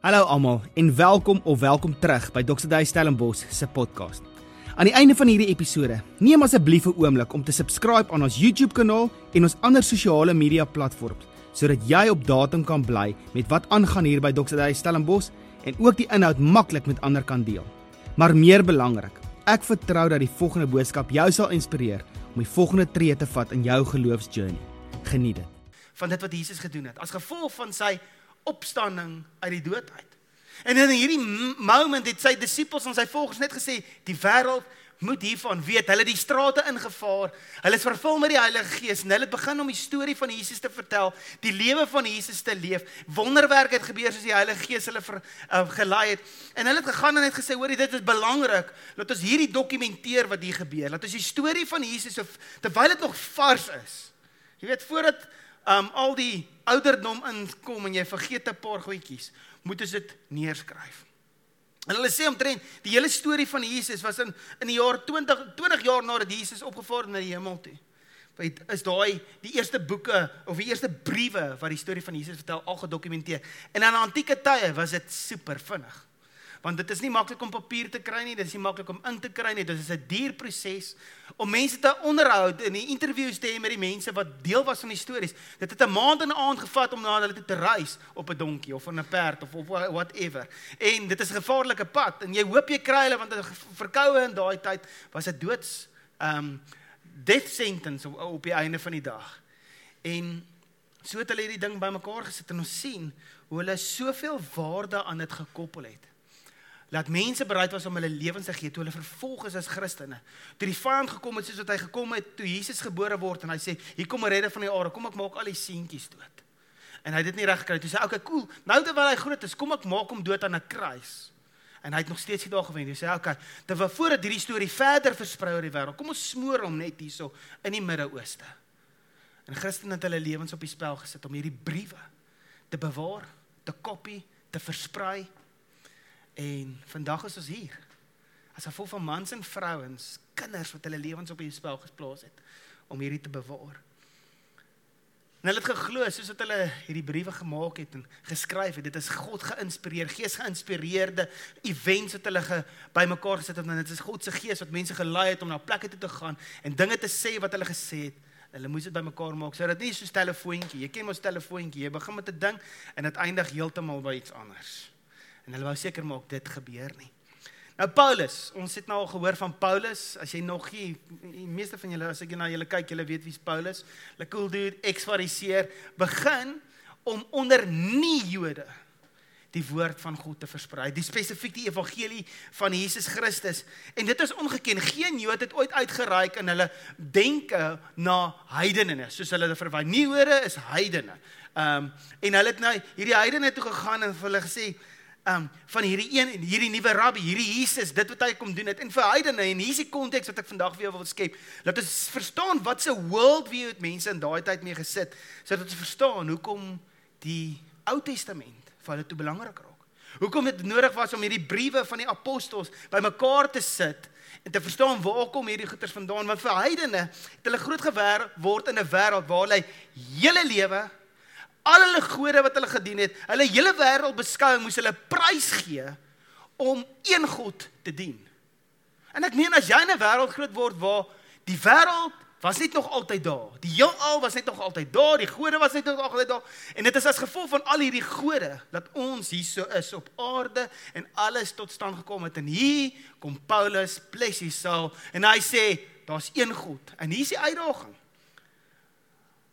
Hallo almal en welkom of welkom terug by Dr. Dave Stellenbosch se podcast. Aan die einde van hierdie episode, neem asseblief 'n oomblik om te subscribe aan ons YouTube kanaal en ons ander sosiale media platforms sodat jy op datum kan bly met wat aangaan hier by Dr. Dave Stellenbosch en ook die inhoud maklik met ander kan deel. Maar meer belangrik, ek vertrou dat die volgende boodskap jou sal inspireer om die volgende tree te vat in jou geloofsjourney. Geniet dit. van dit wat Jesus gedoen het as gevolg van sy opstanding uit die dood uit. En in hierdie moment het sy disippels en sy volgers net gesê die wêreld moet hiervan weet. Hulle het die strate ingevaar. Hulle is vervul met die Heilige Gees en hulle het begin om die storie van Jesus te vertel, die lewe van Jesus te leef. Wonderwerke het gebeur soos die Heilige Gees hulle ver, uh, gelei het. En hulle het gegaan en het gesê, "Hoor, dit is belangrik. Laat ons hierdie dokumenteer wat hier gebeur. Laat ons die storie van Jesus so terwyl dit nog vars is. Jy weet voordat um al die ouderdom inkom en jy vergeet 'n paar goedjies, moet ons dit neerskryf. En hulle sê omtrent die hele storie van Jesus was in in die jaar 20 20 jaar nadat Jesus opgevaar het na die hemel toe. Weet is daai die eerste boeke of die eerste briewe wat die storie van Jesus vertel al gedokumenteer. En in antieke tye was dit super vinnig. Want dit is nie maklik om papier te kry nie, dit is nie maklik om in te kry nie. Dit is 'n duur proses om mense te onderhoud en die interviews te hê met die mense wat deel was van die stories. Dit het 'n maand en 'n aand gevat om na hulle toe te reis op 'n donkie of op 'n perd of op whatever. En dit is 'n gevaarlike pad en jy hoop jy kry hulle want verkoue in daai tyd was 'n doods um death sentence op, op die einde van die dag. En so het hulle hierdie ding bymekaar gesit en ons sien hoe hulle soveel waarde aan dit gekoppel het laat mense bereid was om hulle lewens te gee toe hulle vervolg is as Christene. Toe die vyand gekom het soos wat hy gekom het toe Jesus gebore word en hy sê hier kom 'n redder van die aarde, kom ek maak al die seentjies dood. En hy het dit nie reg gekry toe sê hy okay cool, nou terwyl hy groot is, kom ek maak hom dood aan 'n kruis. En hy het nog steeds nie daar gewen nie. Hy sê okay, terwyl voordat hierdie storie verder versprei oor die wêreld, kom ons smoor hom net hierso in die Midde-Ooste. En Christene het hulle lewens op die spel gesit om hierdie briewe te bewaar, te kopie, te versprei En vandag is ons hier. As gevolg van mans en vrouens, kinders wat hulle lewens op die spel geplaas het om hierdie te bewaar. En hulle het geglo soos wat hulle hierdie briewe gemaak het en geskryf het, dit is God geïnspireer, Gees geïnspireerde events wat hulle ge, bymekaar gesit het en dit is God se Gees wat mense gelei het om na plekke toe te gaan en dinge te sê wat hulle gesê het. Hulle moes dit bymekaar maak. So dit nie so 'n telefoontjie. Jy ken mos telefoontjie. Jy begin met 'n ding en dit eindig heeltemal by iets anders. En hulle wou seker maak dit gebeur nie. Nou Paulus, ons het nou al gehoor van Paulus. As jy nog nie die meeste van julle as ek na julle kyk, julle weet wie's Paulus. 'n Cool dude, ex-fariseer, begin om onder nie-Jode die woord van God te versprei. Die spesifiek die evangelie van Jesus Christus. En dit is ongeken. Geen Jood het ooit uitgereik in hulle denke na heidene, soos hulle dit verwy. Nie Jode is heidene. Ehm um, en hulle het nou hierdie heidene toe gegaan en vir hulle gesê um van hierdie een hierdie nuwe rabbi, hierdie Jesus, dit wat hy kom doen het. En vir heidene en hier is die konteks wat ek vandag vir jou wil skep. Laat ons verstaan wat se worldview het mense in daai tyd mee gesit, sodat ons verstaan hoekom die Ou Testament vir hulle toe belangrik raak. Hoekom dit nodig was om hierdie briewe van die apostels bymekaar te sit en te verstaan waar kom hierdie goeters vandaan want vir heidene het hulle groot geword in 'n wêreld waar hulle hele lewe al hulle gode wat hulle gedien het, hulle hele wêreld beskouing moes hulle prys gee om een God te dien. En ek meen as jy in 'n wêreld groot word waar die wêreld was net nog altyd daar. Die heelal was net nog altyd daar, die gode was net nog altyd daar. En dit is as gevolg van al hierdie gode dat ons hier so is op aarde en alles tot stand gekom het. En hier kom Paulus, bless his soul, en hy sê daar's een God. En hier is die uitdaging.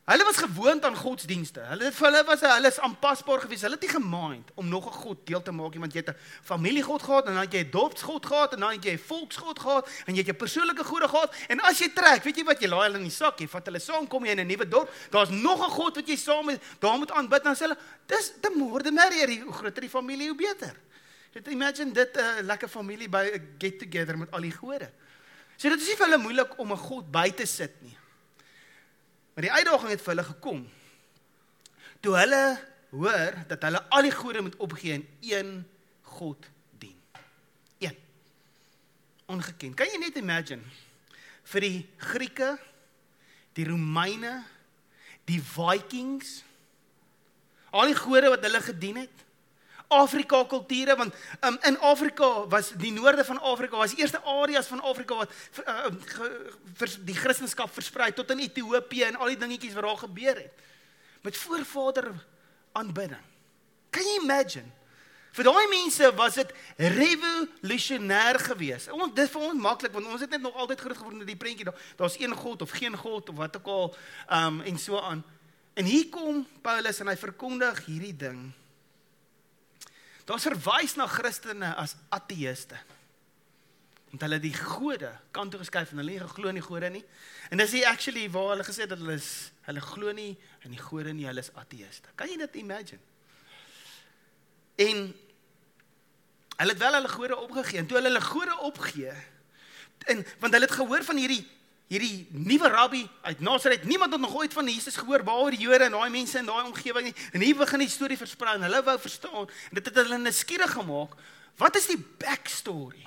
Hulle was gewoond aan godsdienste. Hulle vir hulle was hulle is aanpasbaar geweest. Hulle het nie gemind om nog 'n god deel te maak nie, want jy het 'n familiegod gehad en dan het jy 'n dorpsgod gehad en dan het jy 'n volksgod gehad en jy het jou persoonlike gode gehad. En as jy trek, weet jy wat jy laai hulle in die sak, jy vat hulle saam, kom jy in 'n nuwe dorp. Daar's nog 'n god wat jy saam met daar moet aanbid. Dan sê hulle, dis the more the merrier. Hoe groter die familie, hoe beter. Jy imagine dit 'n uh, lekker familie by 'n get together met al die gode. So dit is nie vir hulle moeilik om 'n god by te sit nie. Maar die uitdaging het vir hulle gekom. Toe hulle hoor dat hulle al die gode moet opgee en een God dien. Een. Ongeken. Kan jy net imagine vir die Grieke, die Romeine, die Vikings, al die gode wat hulle gedien het, Afrika kulture want um, in Afrika was die noorde van Afrika was die eerste areas van Afrika wat uh, vir die Christendom versprei tot in Ethiopië en al die dingetjies wat daar gebeur het met voorvader aanbidding. Kan jy imagine? Vir daai mense was dit revolusionêr geweest. Ons dit vir ons maklik want ons het net nog altyd groot geword met die prentjie daar daar's een God of geen God of wat ook al um en so aan. En hier kom Paulus en hy verkondig hierdie ding Daar's verwys na Christene as ateëste. Want hulle die gode kant toe geskuif en hulle glo nie gode nie. En dis actually waar hulle gesê dat hulle is hulle glo nie in die gode nie, hulle is ateëste. Kan jy dit imagine? En hulle het wel hulle gode opgegee en toe hulle hulle gode opgee en want hulle het gehoor van hierdie hierdie nuwe rabbi uit Nasaret. Niemand het nog ooit van Jesus gehoor behalwe die Jode en daai mense in daai omgewing nie. En hier begin die storie versprei en hulle wou verstaan en dit het hulle nuuskierig gemaak. Wat is die backstory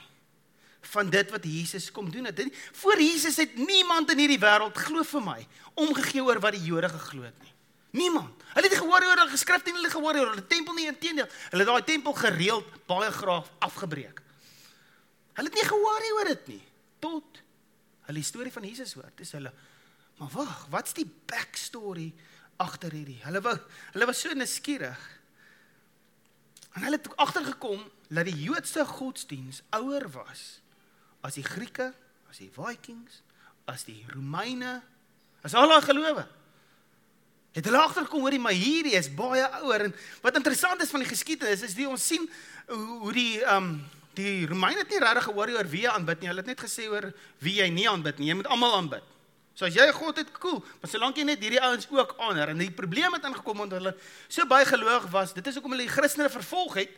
van dit wat Jesus kom doen het? Voor Jesus het niemand in hierdie wêreld glo vir my omgegee oor wat die Jode geglo het nie. Niemand. Hulle het gehoor oor die geskrifte nie, hulle gehoor oor die tempel nie, inteendeel. Hulle het daai tempel gereeld baie graag afgebreek. Hulle het nie gehoor oor dit nie tot hulle die storie van Jesus hoor, dis hulle maar wag, wat's die backstory agter hierdie? Hulle wou hulle was so nuuskierig. En hulle het agtergekom dat die Joodse godsdiens ouer was as die Grieke, as die Vikings, as die Romeine, as al daai gelowe. Het hulle agtergekom hoor die maar hierdie is baie ouer en wat interessant is van die geskiedenis is die ons sien hoe, hoe die ehm um, die Romeine het nie regtig gehoor oor wie jy aanbid nie. Hulle het net gesê oor wie jy nie aanbid nie. Jy moet almal aanbid. So as jy God het, cool, maar solank jy net hierdie ouens ook aaner en die probleem het ingekom omdat hulle so baie geloof was, dit is hoekom hulle die Christene vervolg het.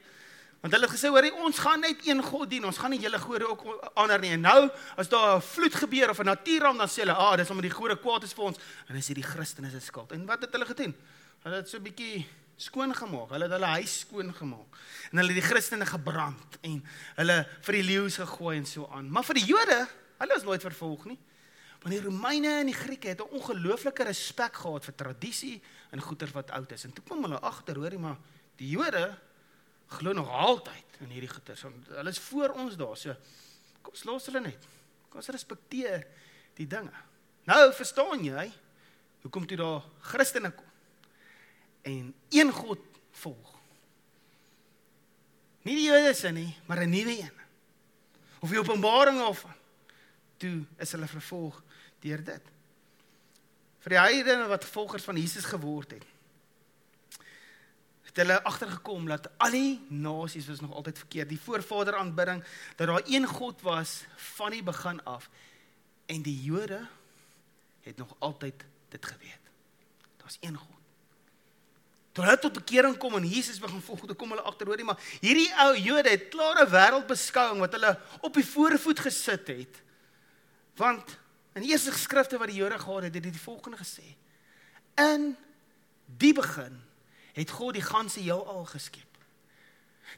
Want hulle het gesê hoor, ons gaan net een God dien. Ons gaan nie julle gode ook aaner nie. En nou as daar 'n vloed gebeur of 'n natuurramp dan sê hulle, "Ah, dis omdat die gode kwaad is vir ons." En dis hierdie Christene se skuld. En wat het hulle gedoen? Hulle het so 'n bietjie skoon gemaak. Hulle het hulle huis skoon gemaak. En hulle het die Christene gebrand en hulle vir die leeu's gegooi en so aan. Maar vir die Jode, hulle is nooit vervolg nie. Want die Romeine en die Grieke het 'n ongelooflike respek gehad vir tradisie en goeder wat oud is. En toe kom hulle agter, hoorie, maar die Jode glo nog altyd in hierdie goeder. So, hulle is voor ons daar. So kom ons los hulle net. Kom ons respekteer die dinge. Nou verstaan jy hoekom toe daar Christene kom en een God volg. Nie die Jode se nie, maar 'n nuwe een. Of die Openbaring of toe is hulle vervolg deur dit. Vir die heidene wat volgers van Jesus geword het. Het hulle agtergekom dat al die nasies was nog altyd verkeerd. Die voorvader aanbidding dat daar een God was van die begin af en die Jode het nog altyd dit geweet. Daar's een God. Toe hulle tot bekering kom en Jesus begin volg, toe kom hulle agter hoorie maar hierdie ou Jode het klare wêreldbeskouing wat hulle op die voorvoet gesit het. Want in die eerste geskrifte wat die Jode gehad het, het dit die volgende gesê: In die begin het God die ganse heelal geskep.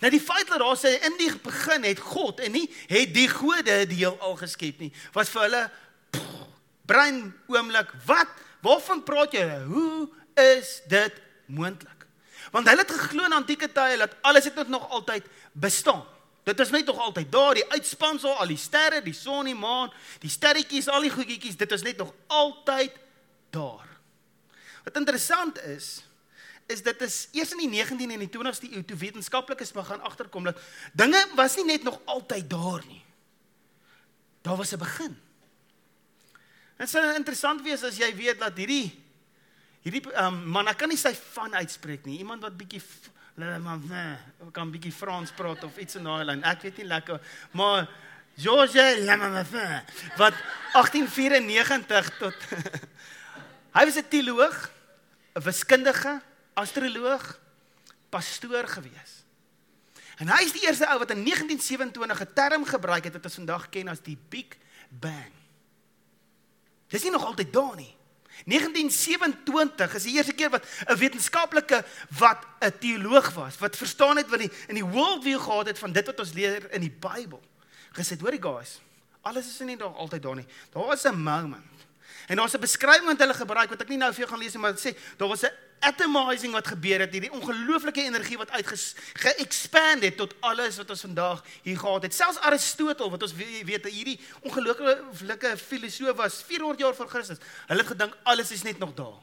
Nou die feit dat daar sê in die begin het God en nie het die gode die heelal geskep nie, was vir hulle pff, brein oomblik. Wat? Waarvan praat jy? Hoe is dit moontlik. Want hulle het geglo in antieke tye dat alles het nog altyd bestaan. Dit is net nog altyd daar, die uitspansel, al die sterre, die son, die maan, die sterretjies, al die goedjies, dit is net nog altyd daar. Wat interessant is, is dit is eers in die 19de en die 20ste eeu toe wetenskaplikes begin agterkom dat dinge was nie net nog altyd daar nie. Daar was 'n begin. Dit sou interessant wees as jy weet dat hierdie Hierdie um, man, ek kan nie sy van uitspreek nie. Iemand wat bietjie maar nee, kan bietjie Frans praat of iets in daai lyn. Ek weet nie lekker, maar George Lamamafin wat 1894 tot Hy was 'n teoloog, 'n wiskundige, astroloog, pastoor gewees. En hy is die eerste ou wat in 1927 'n term gebruik het wat ons vandag ken as die Big Bang. Dis nie nog altyd daar nie. 1927 is die eerste keer wat 'n wetenskaplike wat 'n teoloog was, wat verstaan het wat die in die worldview gehad het van dit wat ons leer in die Bybel. Gesê, hoorie guys, alles is nie daar altyd daar nie. Daar was 'n moment. En daar's 'n beskrywing wat hulle gebruik wat ek nie nou vir jou gaan lees nie, maar sê daar was 'n atomizing wat gebeur het, hierdie ongelooflike energie wat uitge-expand het tot alles wat ons vandag hier gehad het. Selfs Aristoteles wat ons weet, hierdie ongelooflike filosoof was 400 jaar voor Christus. Hulle het gedink alles is net nog daar.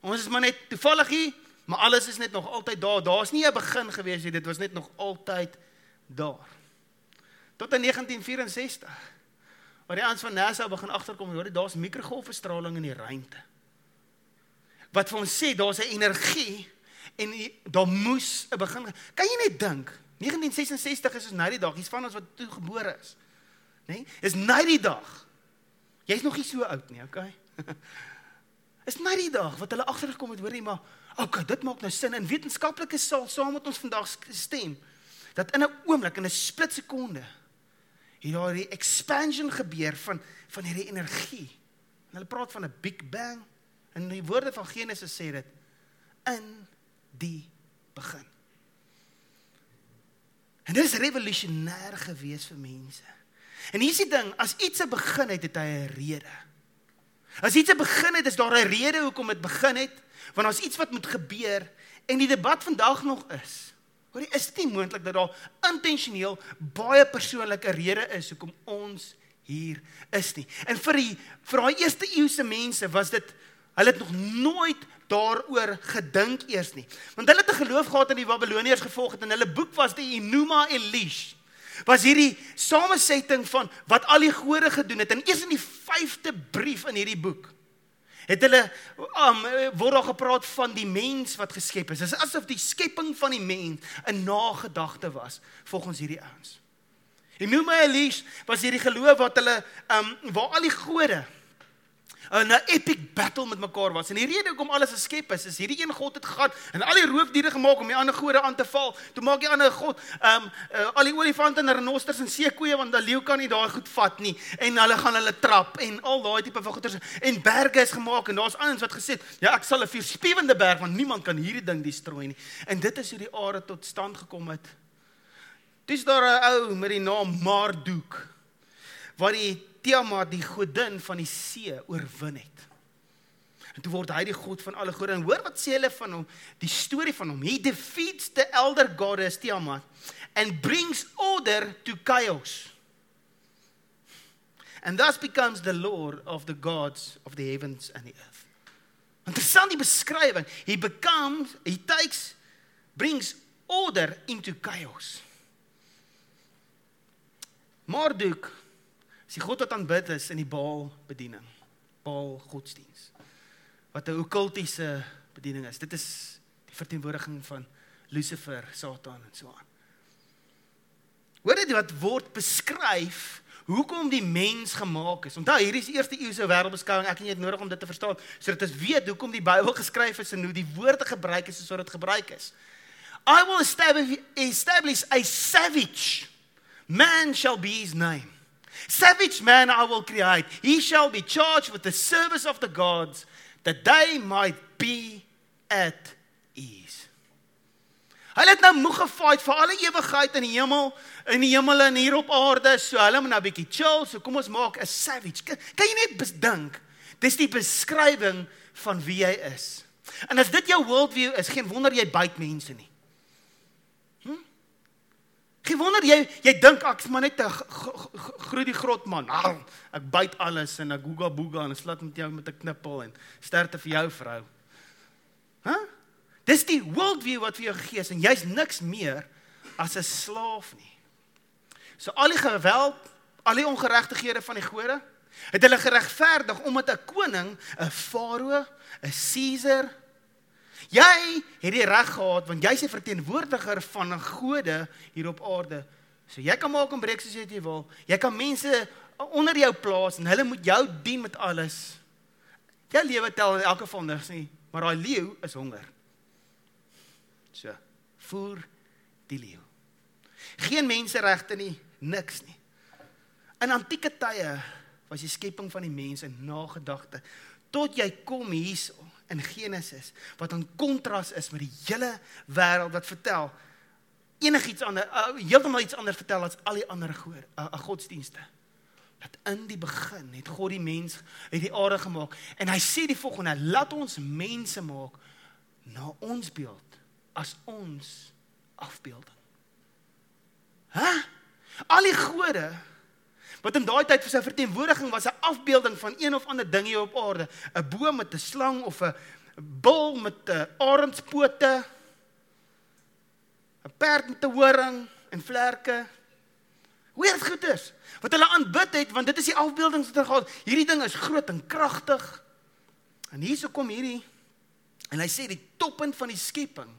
Ons is maar net toevallig hier, maar alles is net nog altyd daar. Daar's nie 'n begin gewees nie, dit was net nog altyd daar. Tot in 1964 waar die ouens van NASA begin agterkom, hoor jy daar's mikrogolfstraling in die ruimte. Wat vir ons sê daar's 'n energie en daar moes 'n begin. Kan jy net dink? 1966 is ons nou die dag, hier's van ons wat toe gebore is. Nê? Nee? Is nou die dag. Jy's nog nie so oud nie, okay? is nou die dag wat hulle agtergekom het, hoorie, maar okay, dit maak nou sin en wetenskaplikes sal saam met ons vandag stem dat in 'n oomblik in 'n split sekonde hier daar die expansion gebeur van van hierdie energie. En hulle praat van 'n big bang en die woorde van Genesis sê dit in die begin. En dit is revolusionêr gewees vir mense. En hier is die ding, as iets 'n begin het, het hy 'n rede. As iets 'n begin het, is daar 'n rede hoekom dit begin het, want daar's iets wat moet gebeur en die debat vandag nog is Hoor, is dit nie moontlik dat daar intentioneel baie persoonlike redes is hoekom ons hier is nie. En vir die vir daai eerste eeuse mense was dit hulle het nog nooit daaroor gedink eers nie. Want hulle het 'n geloof gehad in die Babiloniërs gevolg het en hulle boek was die Enuma Elish. Was hierdie samesetting van wat al die gode gedoen het en eers in die 5de brief in hierdie boek het hulle um, word daar gepraat van die mens wat geskep is. Dit is asof die skepping van die mens 'n nagedagte was volgens hierdie ouens. En my Elish was hierdie geloof wat hulle um waar al die gode 'n epic battle met mekaar was. En die rede hoekom alles geskep is, is hierdie een God het gegaan en al die roofdiere gemaak om die ander gode aan te val. Toe maak die ander God ehm um, uh, al die olifante en renosters en seekoeie want 'n leeu kan nie daai goed vat nie en hulle gaan hulle trap en al daai tipe van goeters en berge is gemaak en daar's anders wat gesê het, ja, ek sal 'n vierspiewende berg want niemand kan hierdie ding destrooi nie. En dit is hoe die aarde tot stand gekom het. Dis daar 'n ou met die naam Marduk wat die Tiamat die godin van die see oorwin het. En toe word hy die god van alle gode. En hoor wat sê hulle van hom? Die storie van hom. He defeats the elder goddess Tiamat and brings order to chaos. And thus becomes the lord of the gods of the heavens and the earth. Interessant die beskrywing. He becomes he takes brings order into chaos. Marduk Is die God wat aanbid is in die Baal bediening. Baal godsdiens. Wat 'n okkultiese bediening is. Dit is die verteenwoordiging van Lucifer, Satan en so aan. Hoor dit wat word beskryf hoekom die mens gemaak is. Onthou, hierdie is die eerste eeuse wêreldbeskouing. Ek en jy het nodig om dit te verstaan sodat ons weet hoekom die Bybel geskryf is en hoe die woorde gebruik is soos dit gebruik is. I will establish a savage man shall be his name. Savage man I will create. He shall be charged with the service of the gods that they might be at ease. Hulle het nou moeg gefight vir alle ewigheid in die hemel, in die hemel en hier op aarde. So hulle moet nou 'n bietjie chill. So kom ons maak 'n savage. Kan, kan jy net bedink? Dis die beskrywing van wie hy is. En as dit jou worldview is, geen wonder jy byt mense nie. Geen wonder jy jy dink ek's maar net 'n groet die grot man. Ek byt alles en ek googa booga en slat met jou met 'n knippel en sterkte vir jou vrou. Hæ? Huh? Dis die worldview wat vir jou gegee is en jy's niks meer as 'n slaaf nie. So al die geweld, al die ongeregtighede van die gode, het hulle geregverdig omdat 'n koning, 'n farao, 'n Caesar Jy het die reg gehad want jy's 'n verteenwoordiger van 'n gode hier op aarde. So jy kan maak en breek soos jy wil. Jy kan mense onder jou plaas en hulle moet jou dien met alles. Jou lewe tel in elke geval niks nie, maar daai leeu is honger. So, voer die leeu. Geen menseregte nie, niks nie. In antieke tye was die skepping van die mens 'n nagedagte tot jy kom hierso in Genesis wat 'n kontras is met die hele wêreld wat vertel enigiets ander uh, heeltemal iets anders vertel as al die ander gode, uh, uh, godsdienste. dat in die begin het God die mens uit die aarde gemaak en hy sê die volgende: "Laat ons mense maak na ons beeld as ons afbeelding." Hæ? Al die gode wat in daai tyd vir sy verteenwoordiging was 'n afbeelding van een of ander ding hier op aarde, 'n boom met 'n slang of 'n bul met 'n arendspote, 'n perd met 'n horing en vlerke. Weird goeters wat hulle aanbid het want dit is die afbeeldings wat hulle gehad. Hierdie ding is groot en kragtig. En hierso kom hierdie en hy sê die toppunt van die skepping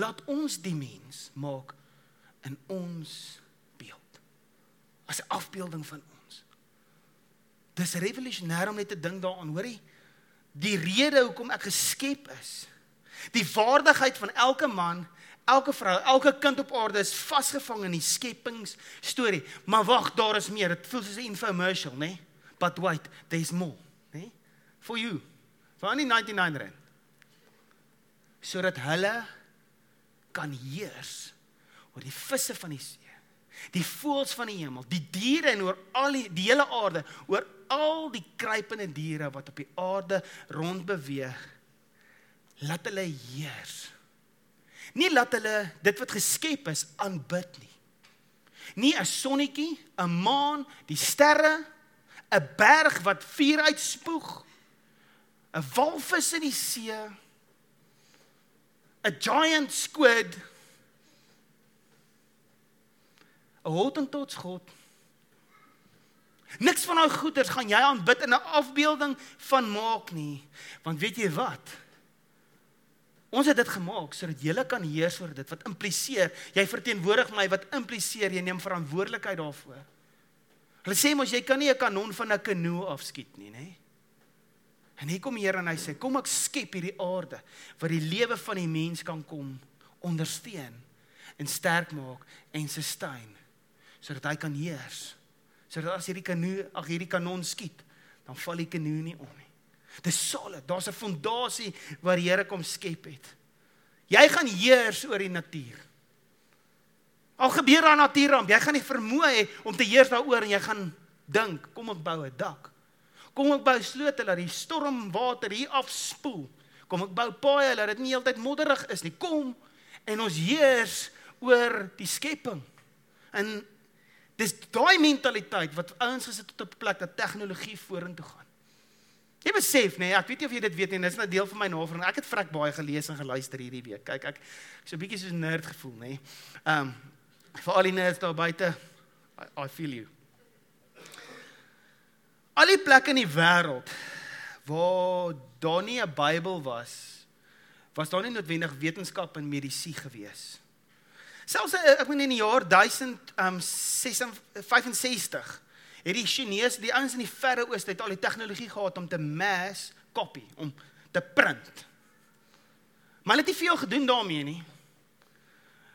laat ons die mens maak in ons. As 'n afbeelding van ons. Dis revolusionêr om net te dink daaraan, hoorie? Die rede hoekom ek geskep is. Die waardigheid van elke man Elke vrou, elke kind op aarde is vasgevang in die skepings storie. Maar wag, daar is meer. Dit voel soos 'n infomercial, né? Nee? But wait, there's more, né? Nee? For you. For only 99 rand. Sodat hulle kan heers oor die visse van die see, die voëls van die hemel, die diere en oor al die, die hele aarde, oor al die kruipende diere wat op die aarde rondbeweeg. Laat hulle heers Nie laat hulle dit wat geskep is aanbid nie. Nie 'n sonnetjie, 'n maan, die sterre, 'n berg wat vuur uitspoeg, 'n walvis in die see, 'n giant squid, 'n hottentots god. Niks van daai goeders gaan jy aanbid in 'n afbeelding van maak nie, want weet jy wat? Ons het dit gemaak sodat jy kan heers oor dit wat impliseer jy verteenwoordig my wat impliseer jy neem verantwoordelikheid daarvoor. Hulle sê mos jy kan nie 'n kanon van 'n kanoe afskiet nie, nê? En hier kom Here en hy sê kom ek skep hierdie aarde waar die lewe van die mens kan kom ondersteun en sterk maak en sustain sodat hy kan heers. Sodat as hierdie kanoe, ag hierdie kanon skiet, dan val die kanoe nie om nie. Dis solid. Daar's 'n fondasie waar die Here kom skep het. Jy gaan heers oor die natuur. Al gebeur daar 'n natuurramp, jy gaan nie vermoë hê om te heers daaroor en jy gaan dink, kom ek bou 'n dak. Kom ek bou slote dat die stormwater hier afspoel. Kom ek bou paaie dat dit nie heeltyd modderig is nie. Kom en ons heers oor die skepping. En dis daai mentaliteit wat ouens gesit tot 'n plek dat tegnologie vorentoe gaan. Jy besef nê, nee, ek weet nie of jy dit weet nie, dis 'n deel van my navorsing. Ek het vrek baie gelees en geluister hierdie week. Kyk, ek ek so 'n bietjie soos 'n nerd gevoel nê. Nee. Ehm um, vir al die nerds daar buite, I, I feel you. Al die plekke in die wêreld waar daar nie 'n Bybel was, was daar nie noodwendig wetenskap en medisyne gewees. Selfs eh, ek meen in die jaar 1065 het die Chinese, die ouens in die verre ooste het al die tegnologie gehad om te mass copy, om te print. Maar hulle het nie veel gedoen daarmee nie.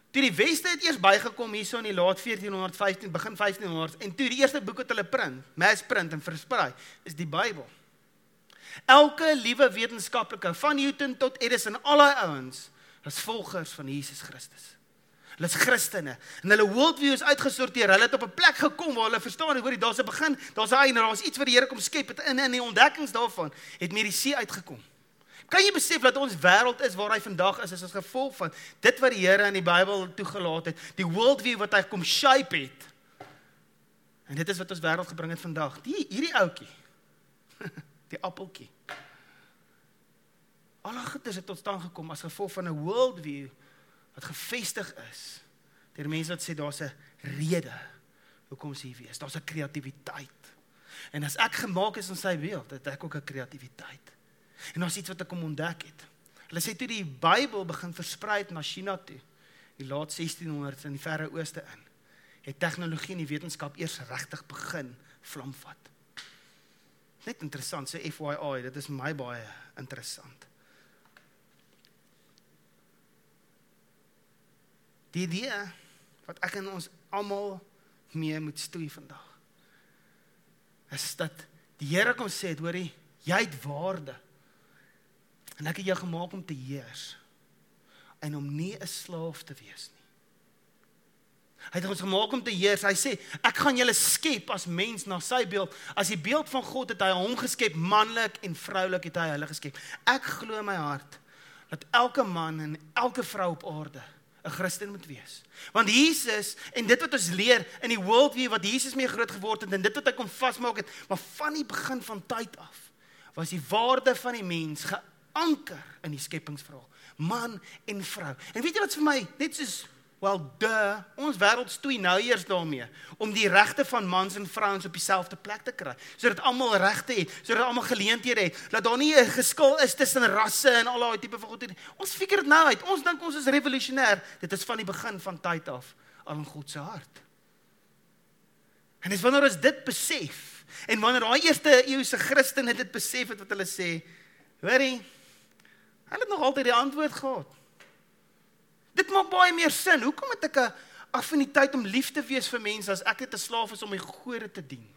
Toe die weste het eers bygekom hierso in die laat 1415, begin 1500s en toe die eerste boek wat hulle print, mass print en versprei, is die Bybel. Elke liewe wetenskaplike van Newton tot Edison, al daai ouens, was volgers van Jesus Christus. Hulle is Christene en hulle worldview is uitgesorteer. Hulle het op 'n plek gekom waar hulle verstaan, hoor jy, daar's 'n begin, daar's 'n einde, daar's iets wat die Here kom skep het in in die ontdekkings daarvan het medisyne uitgekom. Kan jy besef dat ons wêreld is waar hy vandag is as gevolg van dit wat die Here in die Bybel toegelaat het, die worldview wat hy kom shape het. En dit is wat ons wêreld gebring het vandag. Die hierdie ouetjie. Die appeltjie. Alle goedes het tot stand gekom as gevolg van 'n worldview wat gevestig is deur mense wat sê daar's 'n rede hoekom sy hier is. Daar's 'n kreatiwiteit. En as ek gemaak is in sy beeld, het ek ook 'n kreatiwiteit. En daar's iets wat ek kom ontdek het. Hulle sê toe die Bybel begin versprei na China toe, die laat 1600s in die verre ooste in, het tegnologie en die wetenskap eers regtig begin vlamvat. Net interessant, sê FYI, dit is my baie interessant. Die idee wat ek en ons almal mee moet stoei vandag is dat die Here kom sê, hoorie, jy het waarde. En ek het jou gemaak om te heers en om nie 'n slaaf te wees nie. Hy het ons gemaak om te heers. Hy sê, ek gaan julle skep as mens na sy beeld. As die beeld van God het hy hom geskep, manlik en vroulik het hy hulle geskep. Ek glo in my hart dat elke man en elke vrou op aarde 'n Christen moet wees. Want Jesus en dit wat ons leer in die worldview wat Jesus mee groot geword het en dit wat hy kom vasmaak het, maar van die begin van tyd af was die waarde van die mens geanker in die skepingsverhaal, man en vrou. En weet jy wat vir my net soos Wel, duh, ons wêreld stoei nou eers daarmee om die regte van mans en vrouens op dieselfde plek te kry, sodat almal regte het, sodat almal geleenthede het, dat daar nie 'n geskil is tussen rasse en al daai tipe van goed nie. Ons figure dit nou uit. Ons dink ons is revolusionêr. Dit is van die begin van tyd af al in God se hart. En dis wanneer ons dit besef en wanneer daai eerste eeuse Christene dit besef het wat hulle sê, hoorie, hulle het nog altyd die antwoord gehad. Dit maak baie meer sin. Hoekom het ek 'n affiniteit om lief te wees vir mense as ek net 'n slaaf is om my gode te dien?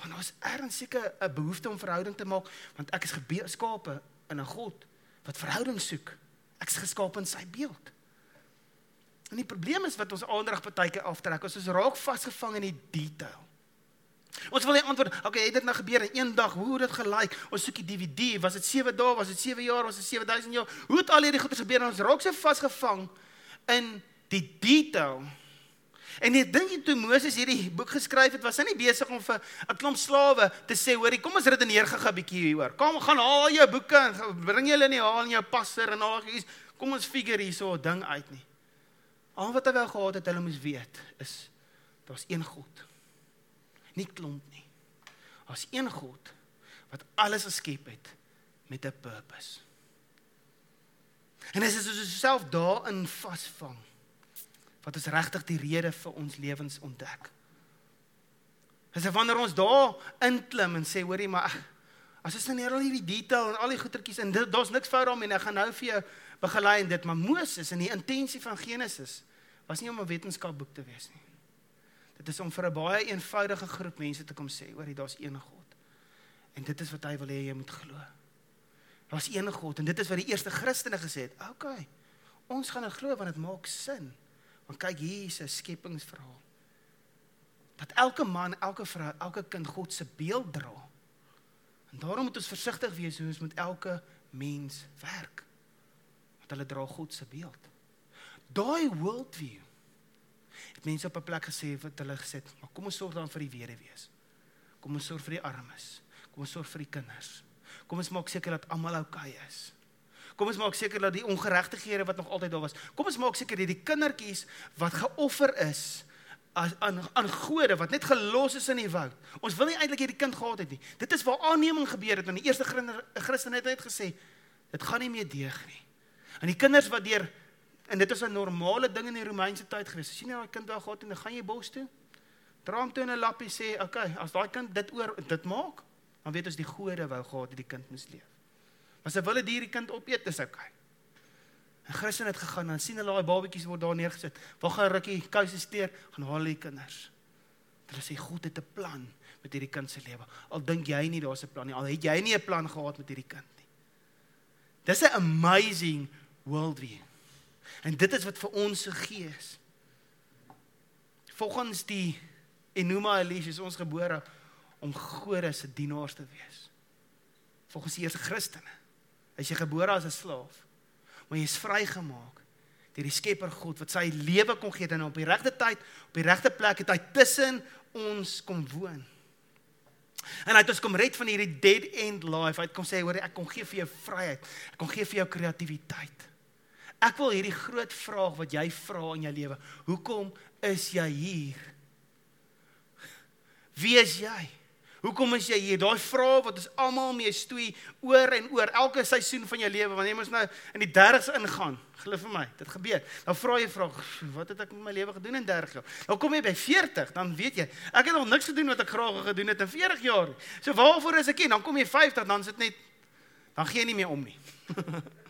Want ons erns seker 'n behoefte om verhouding te maak, want ek is geskape in 'n God wat verhouding soek. Ek is geskape in sy beeld. En die probleem is wat ons aandag partykeer aftrek, ons is raak vasgevang in die detail. Ons wil nie antwoord, okay, het dit nou gebeur in een dag? Hoe het dit gelyk? Ons soek die DVD. Was dit 7 dae? Was dit 7 jaar? Was dit 7000 jaar? Hoe het al hierdie goeie gebeur? Ons raak so vasgevang in die detail. En net dink jy toe Moses hierdie boek geskryf het, was hy nie besig om vir 'n klomp slawe te sê, hoorie, kom ons redeneer gou 'n bietjie hieroor. Kom, gaan haal jou boeke en bring julle in die haal en jou passer en al daai kom ons figure hierso 'n ding uit nie. Al wat hy wou gehad het, hulle moes weet, is daar's een God nie klomp nie. Daar's een God wat alles geskep het met 'n purpose. En as ons osself daarin vasvang, wat is regtig die rede vir ons lewens ontdek? As wanneer ons daar inklim en sê hoorie maar as ons nou al hierdie detail en al die goetertjies en daar's niks fout daarmee en ek gaan nou vir jou begelei in dit maar Moses en die intensie van Genesis was nie om 'n wetenskapboek te wees nie. Dit is om vir 'n baie eenvoudige groep mense te kom sê, oor, daar's een God. En dit is wat hy wil hê jy moet glo. Daar's een God en dit is wat die eerste Christene gesê het. OK. Ons gaan dit glo want dit maak sin. Want kyk hier is 'n skepingsverhaal. Dat elke man, elke vrou, elke kind God se beeld dra. En daarom moet ons versigtig wees hoe ons met elke mens werk. Want hulle dra God se beeld. Daai worldview mense op 'n plek gesê wat hulle gesê het, maar kom ons sorg dan vir die weduwees. Kom ons sorg vir die armes. Kom ons sorg vir die kinders. Kom ons maak seker dat almal okay is. Kom ons maak seker dat die ongeregtighede wat nog altyd daar was, kom ons maak seker dat die kindertjies wat geoffer is as aan aan gode wat net gelos is in die woud. Ons wil nie eintlik hierdie kind gehad het nie. Dit is waar aanneming gebeur het en die eerste Christene het net gesê dit gaan nie meer deeg nie. En die kinders wat deur En dit is 'n normale ding in die Romeinse tyd gewees. As jy nou 'n kind daar gehad en dan gaan jy bos toe, dra hom toe in 'n lappie sê, "Oké, okay, as daai kind dit oor dit maak, dan weet ons die gode wou gehad het die kind moes leef." Maar as hulle wil die kind opeet, is oké. Okay. En Christen het gegaan en sien hulle daai babetjies word daar neergesit. Waar gaan rukkie kouse steer, gaan haal die kinders. Hulle sê God het 'n plan met hierdie kind se lewe. Al dink jy nie daar's 'n plan nie, al het jy nie 'n plan gehad met hierdie kind nie. Dis 'n amazing worldview. En dit is wat vir ons gegee is. Volgens die Enuma Elish is ons gebore om gode se dienaars te wees. Volgens die eerste Christene is jy gebore as 'n slaaf, maar jy is vrygemaak deur die Skepper God wat sy lewe kon gee en op die regte tyd, op die regte plek het hy tussen ons kom woon. En hy het ons kom red van hierdie dead end life. Hy het kom sê hoor ek kom gee vir jou vryheid. Ek kom gee vir jou kreatiwiteit. Ek wil hierdie groot vraag wat jy vra in jou lewe. Hoekom is jy hier? Wie is jy? Hoekom is jy hier? Daai vraag wat ons almal mee stoei oor en oor elke seisoen van jou lewe wanneer jy mos nou in die 30's ingaan. Glo vir my, dit gebeur. Dan vra jy vraag, wat het ek met my lewe gedoen in 30 jaar? Nou kom jy by 40, dan weet jy, ek het nog niks gedoen wat ek graag gedoen het in 40 jaar. So waarvoor is ek hier? Dan kom jy 50, dan is dit net dan gee jy nie meer om nie.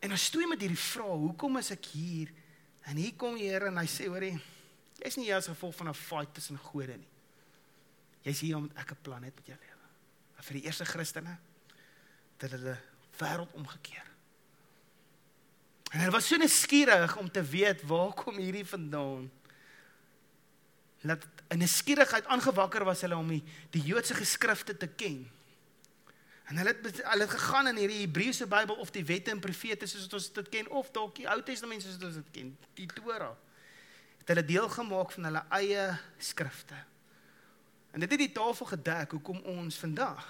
En ons stoei met hierdie vraag, hoekom is ek hier? En hier kom die Here en hy sê, hoorie, jy's nie hier as gevolg van 'n fight tussen gode nie. Jy's hier omdat ek 'n plan het met jou lewe. En vir die eerste Christene het hulle wêreld omgekeer. En hulle was so nuuskierig om te weet waar kom hierdie vandaan. Laat 'n nuuskierigheid aangewakker was hulle om die, die Joodse geskrifte te ken. En hulle het hulle het gegaan in hierdie Hebreëse Bybel of die Wette en Profete soos ons dit ken of dalk die Ou Testament soos ons dit ken, die Torah. Het hulle deel gemaak van hulle eie skrifte. En dit het die tafel gedek hoekom ons vandag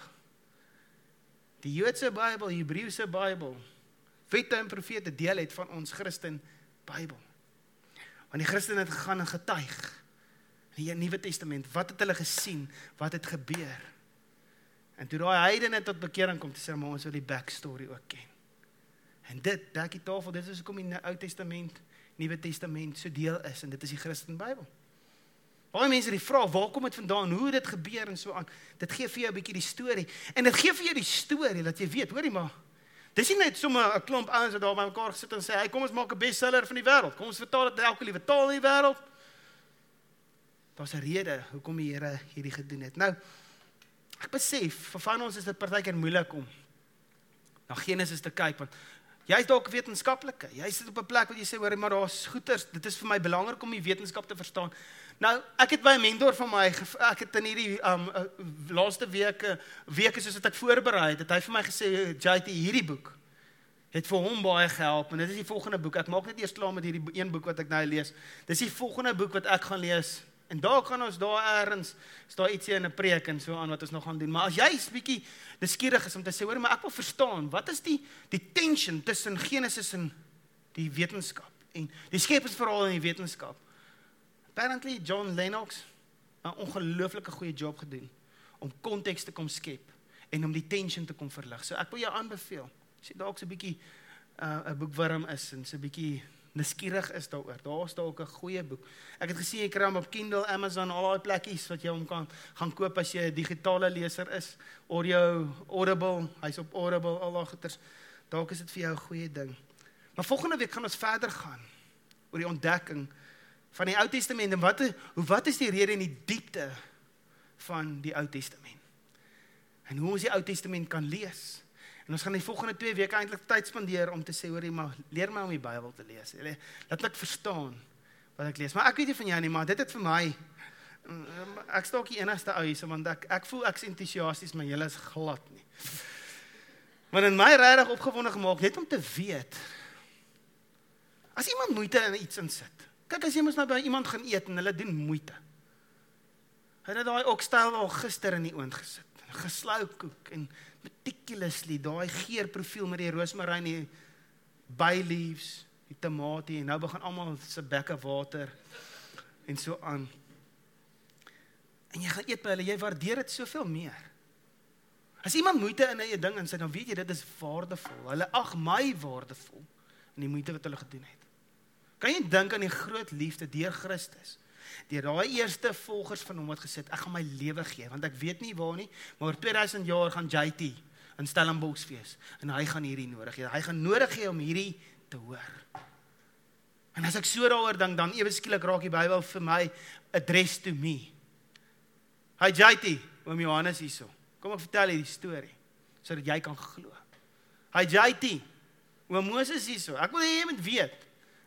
die Joodse Bybel, Hebreëse Bybel, Wette en Profete deel het van ons Christen Bybel. Want die Christene het gegaan en getuig in die Nuwe Testament, wat het hulle gesien, wat het gebeur? En toe daai heidene tot bekering kom, sê maar ons wil die backstory ook ken. En dit, die tafel, dit is hoekom die Ou Testament, Nuwe Testament so deel is en dit is die Christen Bybel. Baie mense het die vraag, waar kom dit vandaan? Hoe dit gebeur en so aan? Dit gee vir jou 'n bietjie die storie. En dit gee vir jou die storie dat jy weet, hoorie maar. Dis nie net sommer 'n klomp ouens wat daar by mekaar gesit en sê, "Hey, kom ons maak 'n bestseller van die wêreld. Kom ons vertaal dit in elke liewe taal in die wêreld." Daar's 'n rede hoekom die Here hierdie gedoen het. Nou, ek besef vir van ons is dit partykeer moeilik om na Genesis te kyk want jy's dalk wetenskaplike. Jy sit op 'n plek waar jy sê hoor maar daar's goeters. Dit is vir my belangrik om die wetenskap te verstaan. Nou, ek het by 'n mentor van my ek het in hierdie um uh, laaste weke weke soos wat ek voorberei het, het hy vir my gesê JT hierdie boek het vir hom baie gehelp en dit is die volgende boek. Ek maak net eers klaar met hierdie een boek wat ek nou lees. Dis die volgende boek wat ek gaan lees En daar kan ons daar eers staan ietsie in 'n preek en so aan wat ons nog gaan doen. Maar as jy 'n bietjie nuuskierig is om te sê, hoor, maar ek wil verstaan, wat is die die tension tussen Genesis en die wetenskap en die skepingsverhaal en die wetenskap? Apparently John Lennox 'n ongelooflike goeie job gedoen om konteks te kom skep en om die tension te kom verlig. So ek wil jou aanbeveel. As jy dalk so 'n bietjie uh, 'n boekwurm is en so 'n bietjie nuuskierig is daaroor. Daar's dalk 'n goeie boek. Ek het gesien jy kry hom op Kindle, Amazon, al daai plekkies wat jy hom kan gaan koop as jy 'n digitale leser is. Audio, Audible, hy's op Audible, al daai goeters. Dalk is dit vir jou 'n goeie ding. Maar volgende week gaan ons verder gaan oor die ontdekking van die Ou Testament en wat hoe wat is die rede en die diepte van die Ou Testament? En hoe ons die Ou Testament kan lees? En ons gaan die volgende 2 weke eintlik tyd spandeer om te sê hoorie maar leer my om die Bybel te lees. Laat ek verstaan wat ek lees. Maar ek weet nie van jou nie, maar dit het vir my mm, ek stok die enigste ou hier, want ek ek voel ek's entoesiasties, maar jy is glad nie. Maar in my regtig opgewonde gemaak net om te weet as iemand moeite in iets insit. Kyk as jy mos nou by iemand gaan eet en hulle doen moeite. Hulle het daai okstyl al gister in die oond gesit. Geslou koek en meticulously daai geurprofiel met die roosmaryn en die bay leaves, die tamatie en nou begin almal se bekke water en so aan. En jy gaan eet by hulle, jy waardeer dit soveel meer. As iemand moeite in 'n ding insit, dan weet jy dit is waardevol. Hulle ag my waardevol in die moeite wat hulle gedoen het. Kan jy dink aan die groot liefde deur Christus? Deur daai eerste volgers van hom wat gesê het ek gaan my lewe gee want ek weet nie waar nie maar oor 2000 jaar gaan JT in Stellenbosch wees en hy gaan hierdie nodig hê. Hy gaan nodig hê om hierdie te hoor. En as ek so daaroor dink dan ewe skielik raak die Bybel vir my address to me. Hy JT oom Johannes hierso. Kom ek vertel hierdie storie sodat jy kan glo. Hy JT oom Moses hierso. Ek wil hê jy moet weet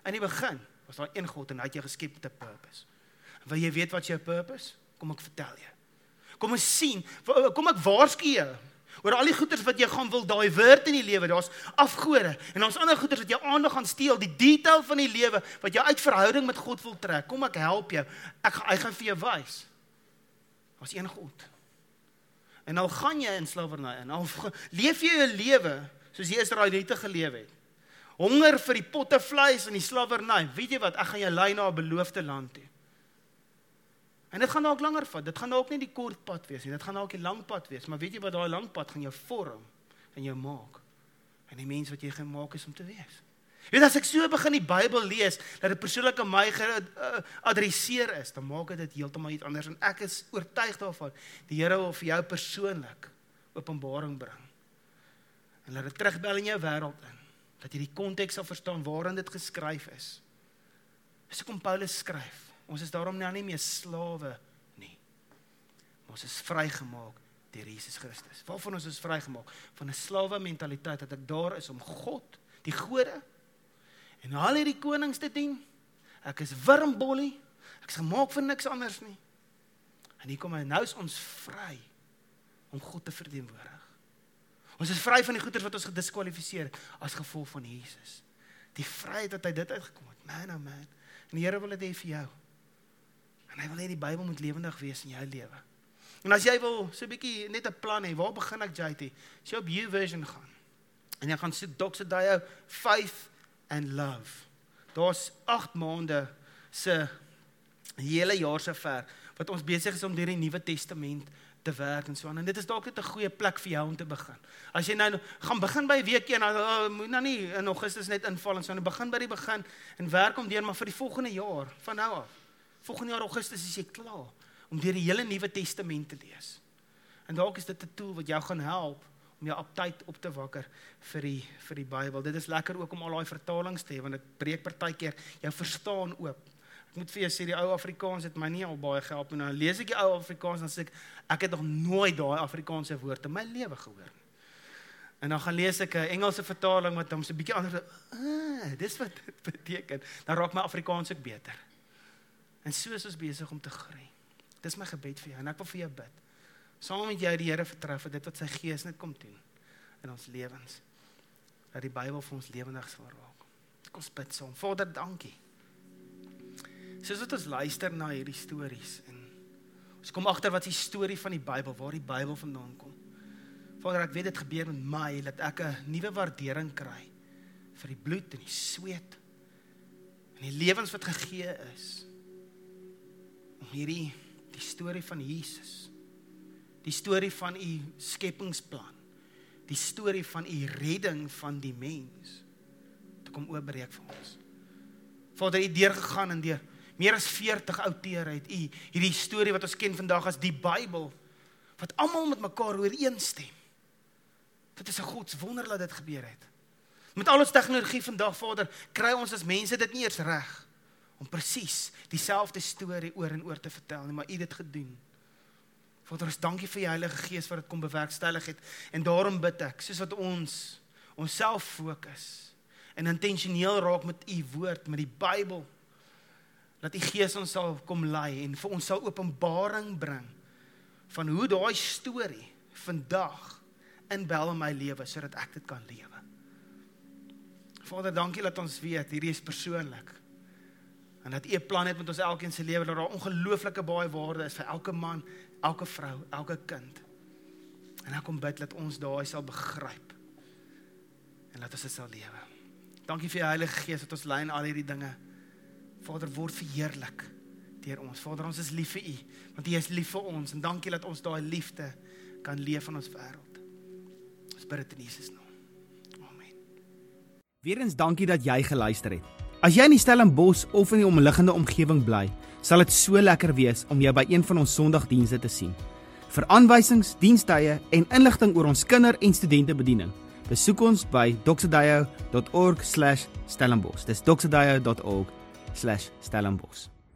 in die begin was daar een God en hy het jou geskep met 'n purpose Wil jy weet wat jou purpose? Kom ek vertel jou. Kom ons sien, kom ek waarsku jou oor al die goeders wat jy gaan wil daai word in die lewe. Daar's afgode en ons ander goeders wat jou aandag gaan steel, die detail van die lewe wat jou uit verhouding met God wil trek. Kom ek help jou. Ek hy gaan vir jou wys. Daar's een God. En al gaan jy in slawerny en al leef jy 'n lewe soos die Israeliete geleef het. Honger vir die potte vleis en die slawerny. Weet jy wat? Ek gaan jou lei na 'n beloofde land toe. En dit gaan dalk langer vat. Dit gaan dalk nie die kort pad wees nie. Dit gaan dalk die lang pad wees. Maar weet jy wat daai lang pad gaan jou vorm en jou maak. En die mens wat jy gemaak is om te wees. Weet as ek so begin die Bybel lees dat dit persoonlik aan my geadresseer is, dan maak dit heeltemal iets anders en ek is oortuig daarvan die Here wil vir jou persoonlik openbaring bring. En laat dit terugbel in jou wêreld in dat jy die konteks sal verstaan waarin dit geskryf is. Dis hoekom Paulus skryf. Ons is daarom nou nie meer slawe nie. Ons is vrygemaak deur Jesus Christus. Waarvan ons is vrygemaak van 'n slawe mentaliteit dat ek daar is om God, die gode en al hierdie konings te dien. Ek is wurmbollie. Ek is gemaak vir niks anders nie. En hier kom hy nou is ons vry om God te verteenwoordig. Ons is vry van die goeder wat ons gediskwalifiseer as gevolg van Jesus. Die vryheid wat hy dit uitgekom het. Man oh man. En die Here wil dit hê vir jou. En hy wil hê die Bybel moet lewendig wees in jou lewe. En as jy wil so 'n bietjie net 'n plan hê, waar begin ek JT? As jy op U version gaan en jy gaan soek Doxodio Faith and Love. Daar's 8 maande se hele jaar se ver wat ons besig is om deur die Nuwe Testament te werk en so aan. En dit is dalk net 'n goeie plek vir jou om te begin. As jy nou gaan begin by week 1, dan oh, moet nou nie in Augustus net inval en so aan. Begin by die begin en werk om deur maar vir die volgende jaar van nou af. Volgende jaar Augustus is jy klaar om deur die hele Nuwe Testament te lees. En dalk is dit 'n tool wat jou gaan help om jou aptyd op te wakker vir die vir die Bybel. Dit is lekker ook om al daai vertalings te hê want dit breek partykeer jou verstaan oop. Ek moet vir jou sê die ou Afrikaans het my nie al baie gehelp nie. Nou lees ek die ou Afrikaans dan sê ek ek het nog nooit daai Afrikaanse woord in my lewe gehoor nie. En dan gaan lees ek 'n Engelse vertaling wat hom so 'n bietjie anders ah, dis wat dit beteken. Dan raak my Afrikaans ook beter. En so is ons besig om te groei. Dis my gebed vir jou en ek wil vir jou bid. Saam met jou die Here vertrou vir dit wat sy Gees net kom doen in ons lewens. Dat die Bybel vir ons lewendig sal raak. Kom bid saam. Vader, dankie. Soos wat ons luister na hierdie stories en ons kom agter wat die storie van die Bybel, waar die Bybel vandaan kom. Vader, ek weet dit gebeur met my dat ek 'n nuwe waardering kry vir die bloed en die sweet en die lewens wat gegee is hierdie die storie van Jesus. Die storie van u skepingsplan. Die storie van u redding van die mens. Te kom oopbreek vir ons. Vader u deur gegaan en deur meer as 40 outeure het u hierdie storie wat ons ken vandag as die Bybel wat almal met mekaar ooreenstem. Dit is 'n God se wonder dat dit gebeur het. Met al ons tegnologie vandag Vader kry ons as mense dit nie eens reg om presies dieselfde storie oor en oor te vertel nie, maar U het dit gedoen. Vader, ons dankie vir die Heilige Gees wat dit kom bewerkstellig het en daarom bid ek, soos wat ons onsself fokus en intentioneel raak met U woord, met die Bybel, dat U Gees ons sal kom lei en vir ons sal openbaring bring van hoe daai storie vandag inbel in my lewe sodat ek dit kan lewe. Vader, dankie dat ons weet hierdie is persoonlik en dat U 'n plan het met ons elkeen se lewe dat daar ongelooflike baie waarde is vir elke man, elke vrou, elke kind. En ek kom bid dat ons daai sal begryp en dat ons dit sal lewe. Dankie vir die Heilige Gees wat ons lei in al hierdie dinge. Vader word verheerlik deur ons. Vader, ons is lief vir U want U is lief vir ons en dankie dat ons daai liefde kan leef in ons wêreld. Ons bid dit in Jesus naam. Amen. Weerens dankie dat jy geluister het. As jy in die Stellenbosch of in die omliggende omgewing bly, sal dit so lekker wees om jou by een van ons Sondagdienste te sien. Vir aanwysings, dienstye en inligting oor ons kinder- en studentebediening, besoek ons by doxedayo.org/stellenbosch. Dis doxedayo.org/stellenbosch.